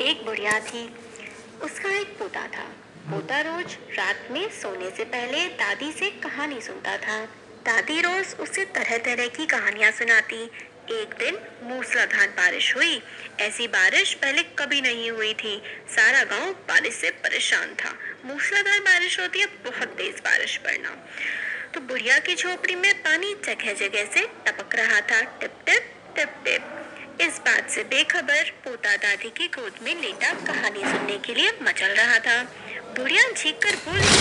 एक बुढ़िया थी। उसका एक पोता था। पोता रोज रात में सोने से पहले दादी से कहानी सुनता था। दादी रोज उसे तरह तरह की कहानियाँ सुनाती। एक दिन मूसलाधार बारिश हुई। ऐसी बारिश पहले कभी नहीं हुई थी। सारा गाँव बारिश से परेशान था। मूसलाधार बारिश होती है, बहुत तेज बारिश पड़ना। तो बुढ़िया की झोपड़ी में पानी जगह जगह से टपक रहा था। टिप टिप टिप टिप इस बात से बेखबर पोता दादी की गोद में लेटा कहानी सुनने के लिए मचल रहा था। बुढ़िया झीक कर बोली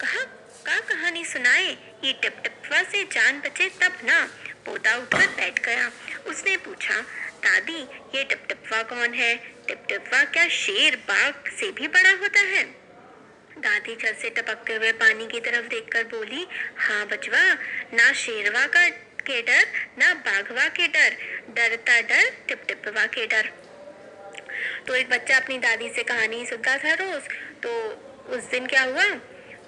कहा का कहानी सुनाए? ये टिप टिपवा से जान बचे तब ना। पोता उठकर बैठ गया। उसने पूछा, दादी, ये टिप टिपवा कौन है? टिप टिपवा क्या शेर बाघ से भी बड़ा होता है? दादी छत से टपकते हुए पानी की तरफ़ देखकर बोली हाँ बचवा ना शेरवा का के डर, ना बाघवा के डर, डरता डर टिप टिपवा के डर। तो एक बच्चा अपनी दादी से कहानी सुनता था रोज तो उस दिन क्या हुआ?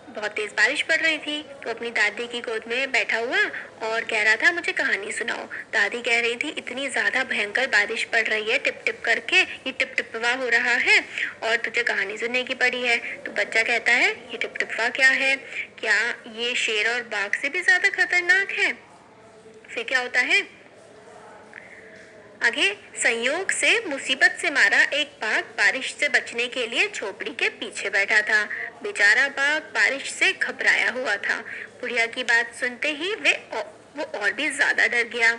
बहुत तेज बारिश पड़ रही थी तो अपनी दादी की गोद में बैठा हुआ और कह रहा था, मुझे कहानी सुनाओ। दादी कह रही थी, इतनी ज़्यादा भयंकर बारिश पड़ रही है टिप टिप करके, ये टिप टिपवा हो रहा है और तुझे कहानी सुनने की पड़ी है। तो बच्चा कहता है, ये टिप टिपवा क्या है? क्या ये शेर और बाघ से भी ज़्यादा खतरनाक है? फिर क्या होता है? आगे, संयोग से मुसीबत से मारा एक बाघ बारिश से बचने के लिए झोपड़ी के पीछे बैठा था। बेचारा बाघ बारिश से घबराया हुआ था। बुढ़िया की बात सुनते ही वे वो और भी ज़्यादा डर गया।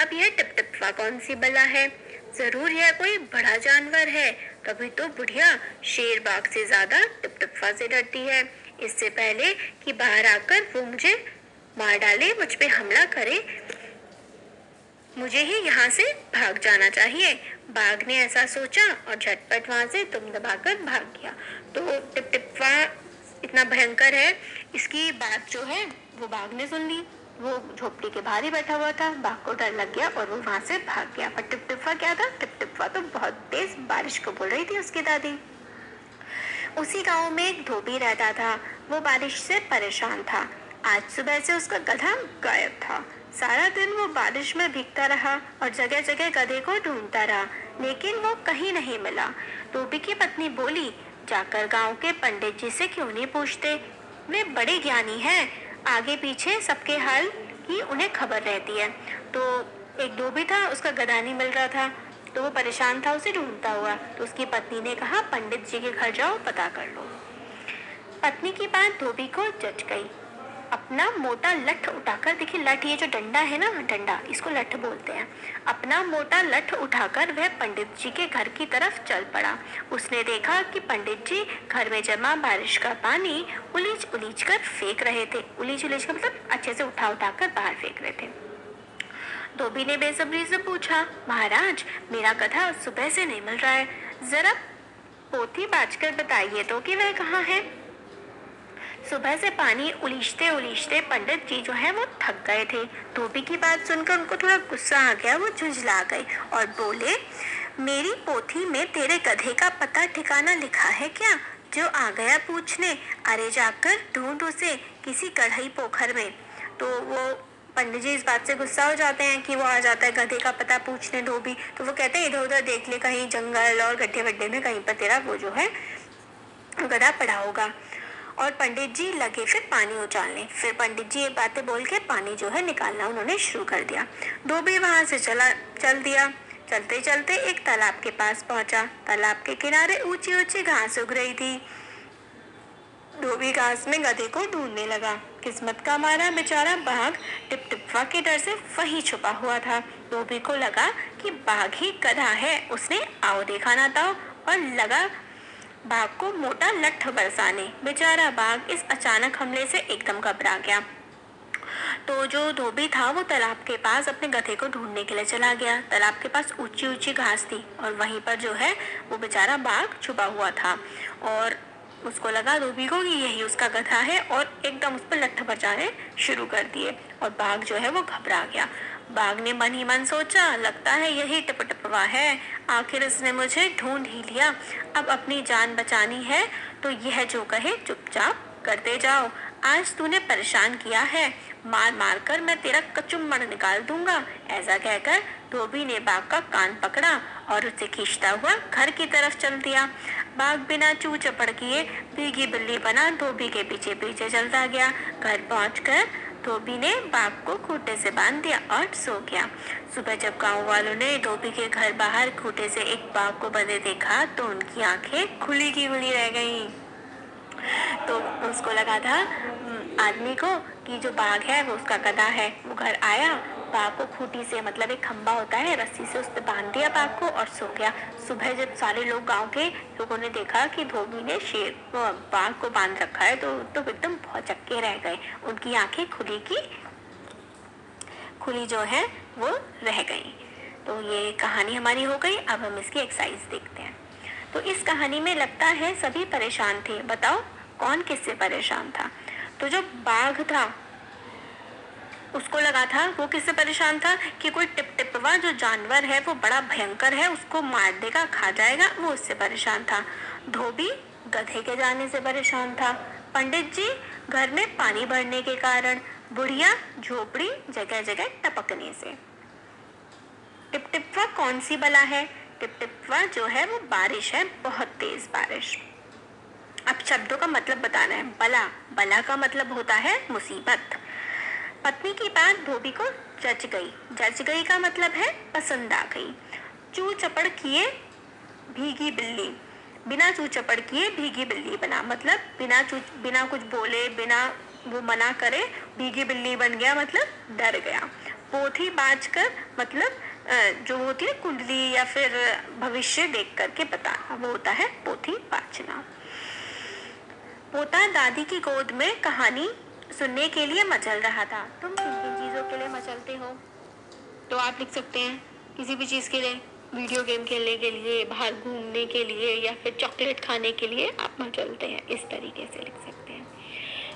अब यह टिपटिपवा कौन सी बला है? ज़रूर यह कोई बड़ा जानवर है। तभी तो बुढ़िया शेर बाघ से ज़्यादा टिपटिपवा से डरती है। इससे पहले कि बाहर आकर वो मुझे मार डाले, मुझ पे हमला करे मुझे ही यहाँ से भाग जाना चाहिए। बाघ ने ऐसा सोचा और झटपट वहाँ से तुम दबाकर भाग गया। तो टिप टिप्पा इतना भयंकर है, इसकी बात जो है, वो बाघ ने सुन ली। वो झोपड़ी के बाहर ही बैठा हुआ था। बाघ को डर लग गया और वो वहाँ से भाग गया। पर टिप टिप्पा क्या था? टिप टिप्पा तो बहुत तेज बारिश को बोल रही थी उसकी दादी। उसी गाँव में एक धोबी रहता था। वो बारिश से परेशान था। आज सुबह से उसका गधा गायब था। सारा दिन वो बारिश में भीगता रहा और जगह जगह गधे को ढूंढता रहा, लेकिन वो कहीं नहीं मिला। धोबी की पत्नी बोली, जाकर गाँव के पंडित जी से क्यों नहीं पूछते? वे बड़े ज्ञानी हैं। आगे पीछे सबके हाल की उन्हें खबर रहती है। तो एक धोबी था, उसका गधा नहीं मिल रहा था तो वो परेशान था, उसे ढूंढता हुआ। तो उसकी पत्नी ने कहा, पंडित जी के घर जाओ, पता कर लो। पत्नी की बात धोबी को जच गई। अपना मोटा लठ उठाकर, देखिए लठ ये जो डंडा है ना, डंडा, इसको लठ बोलते हैं। अपना मोटा लठ उठाकर वह पंडित जी के घर की तरफ़ चल पड़ा। उसने देखा कि पंडित जी घर में जमा बारिश का पानी उलीच उलीच कर फेंक रहे थे। उलीच उलीच कर मतलब अच्छे से उठा उठा कर बाहर फेंक रहे थे। धोबी ने बेसब्री से पूछा, महाराज, मेरा गधा सुबह से नहीं मिल रहा है। जरा पोथी बाज कर बताइए तो कि वह कहाँ है? सुबह से पानी उलीचते उलीचते पंडित जी जो है वो थक गए थे। धोबी की बात सुनकर उनको थोड़ा गुस्सा आ गया, वो झुंझला गए और बोले, मेरी पोथी में तेरे गधे का पता ठिकाना लिखा है क्या? जो आ गया पूछने, अरे जाकर ढूंढ उसे किसी कढ़ाई पोखर में। तो वो पंडित जी इस बात से गुस्सा हो जाते हैं कि वो आ जाता है गधे का पता पूछने धोबी। तो वो कहते हैं, इधर, उधर देख ले, कहीं जंगल और गड्ढे वड्ढे में कहीं पर तेरा वो जो है गधा पड़ा होगा। और पंडित जी लगे फिर पानी उछालने फिर पंडित जी ये बातें बोल के पानी जो है निकालना उन्होंने शुरू कर दिया। धोबी वहाँ से चला, चल दिया। चलते चलते एक तालाब के पास पहुँचा। तालाब के किनारे ऊँची ऊँची घास उग रही थी। धोबी घास में गधे को ढूँढने लगा। किस्मत का मारा बेचारा बाघ टिप टिप्पा के डर से वही छुपा हुआ था। धोबी को लगा कि बाघ ही गधा है। उसने आओ देखा ना था और लगा बाघ को मोटा लठ बरसाने। बेचारा बाघ इस अचानक हमले से एकदम घबरा गया। तो जो धोबी था, वो तालाब के पास अपने गधे को ढूँढने के लिए चला गया। तालाब के पास ऊँची ऊँची घास थी और वहीं पर जो है, वो बेचारा बाघ छुपा हुआ था। और उसको लगा धोबी को कि यही उसका गधा है और एकदम उस पर लठ बचाने शुरू कर दिए। और बाघ जो है वो घबरा गया। बाघ ने मन ही मन सोचा, लगता है यही टपटपवा है। आखिर उसने मुझे ढूंढ ही लिया। अब अपनी जान बचानी है तो यह जो कहे, चुपचाप करते जाओ। आज तूने परेशान किया है। मार मार कर मैं तेरा कचुम्बड़ निकाल दूँगा। ऐसा कहकर धोबी ने बाघ का कान पकड़ा और उसे खींचता हुआ घर की तरफ़ चल दिया। बाघ बिना चू चपड़ किए भीगी बिल्ली बना धोबी के पीछे पीछे चलता गया। घर पहुंचकर धोबी ने बाप को खूटे से बाँध दिया और सो गया। सुबह जब गाँव वालों ने धोबी के घर बाहर खूटे से एक बाप को बंधे देखा तो उनकी आँखें खुली की खुली रह गई। तो उसको लगा था आदमी को, कि जो बाघ है, वो उसका गधा है। वो घर आया बाघ को खूटी से मतलब एक खंबा होता है, रस्सी से उस पर बाँध दिया बाघ को और सो गया। सुबह जब सारे लोग गाँव के लोगों ने देखा कि धोबी ने शेर बाघ को बाँध रखा है तो तो एकदम बहुत चक्के रह गए। उनकी आँखें खुली की, खुली जो है, वो रह गई। तो ये कहानी हमारी हो गई, अब हम इसकी एक्सरसाइज देखते हैं। तो इस कहानी में लगता है सभी परेशान थे। बताओ, कौन किससे परेशान था? तो जो बाघ था उसको लगा था, वो किससे परेशान था कि कोई टिप टिपवा जो जानवर है, वो बड़ा भयंकर है, उसको मार देगा, खा जाएगा, वो उससे परेशान था। धोबी गधे के जाने से परेशान था। पंडित जी घर में पानी भरने के कारण, बुढ़िया झोपड़ी जगह जगह टपकने से। टिप टिपवा कौन सी बला है? टिप टिपवा जो है, वो बारिश है, बहुत तेज बारिश। अब शब्दों का मतलब बताना है। बला बला का मतलब होता है मुसीबत। पत्नी की बात धोबी को जच गई। जच गई का मतलब है पसंद आ गई। चू चपड़ किए, भीगी बिल्ली। बिना चू चपड़ किए, भीगी बिल्ली बना। मतलब बिना चू, बिना कुछ बोले, बिना वो मना करे, भीगी बिल्ली बन गया मतलब डर गया। पोथी बाज कर मतलब जो होती है कुंडली या फिर भविष्य देख करके बताना वो होता है पोथी बाजना। पोता दादी की गोद में कहानी सुनने के लिए मचल रहा था। तुम किन किन चीज़ों के लिए मचलते हो? तो आप लिख सकते हैं, किसी भी चीज़ के लिए। वीडियो गेम खेलने के लिए, बाहर घूमने के लिए, या फिर चॉकलेट खाने के लिए आप मचलते हैं। इस तरीके से लिख सकते हैं।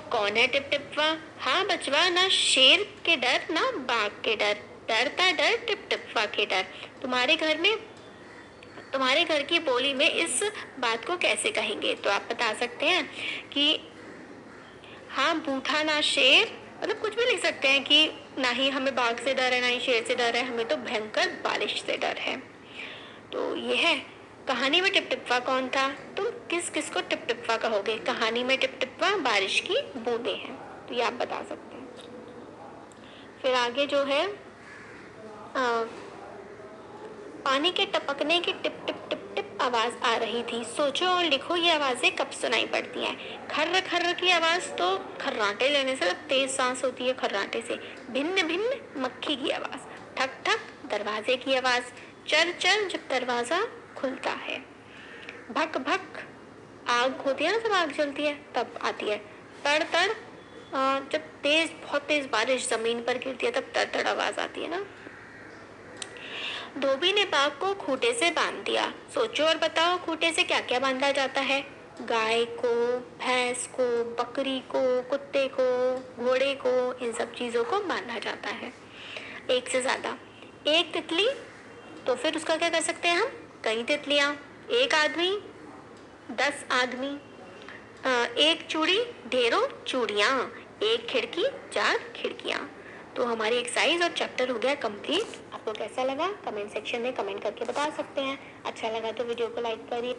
कौन है टिप टिपवा? हाँ बचवा ना शेर के डर, ना बाघ के डर। डरता डर, टिप टिपवा के डर। तुम्हारे घर में, तुम्हारे घर की बोली में इस बात को कैसे कहेंगे? तो आप बता सकते हैं कि हाँ बूढ़ा ना शेर। मतलब कुछ भी लिख सकते हैं कि ना ही हमें बाघ से डर है ना ही शेर से डर है हमें तो भयंकर बारिश से डर है। तो ये है कहानी में टिप टिप्पा कौन था? तुम किस किस को टिप टिप्पा कहोगे? कहानी में टिप टिप्पा बारिश की बूंदे हैं। तो ये आप बता सकते हैं। फिर आगे जो है आ, पानी के टपकने की टिप टिप आवाज़ आ रही थी। सोचो और लिखो, ये आवाज़ें कब सुनाई पड़ती हैं? खर्र खर्र की आवाज़ तो खर्राटे लेने से तेज सांस होती है खर्राटे से। भिन्न भिन्न मक्खी की आवाज़, ठक ठक दरवाजे की आवाज़ चर चर जब दरवाज़ा खुलता है। भक भक, आग होती है ना जब आग जलती है, तब आती है। तड़ तड़ जब तेज, बहुत तेज बारिश ज़मीन पर गिरती है, तब तड़ तड़ आवाज़ आती है ना। धोबी ने बाघ को खूटे से बाँध दिया। सोचो और बताओ, खूटे से क्या क्या बांधा जाता है? गाय को, भैंस को, बकरी को, कुत्ते को, घोड़े को, इन सब चीज़ों को बांधा जाता है। एक से ज़्यादा। एक तितली तो फिर उसका क्या कर सकते हैं हम? कई तितलियाँ। एक आदमी, दस आदमी। एक चूड़ी, ढेरों चूड़ियाँ। एक खिड़की, चार खिड़कियाँ। तो हमारी एक्सरसाइज और चैप्टर हो गया कंप्लीट आपको कैसा लगा? कमेंट सेक्शन में कमेंट करके बता सकते हैं। अच्छा लगा तो वीडियो को लाइक करिए।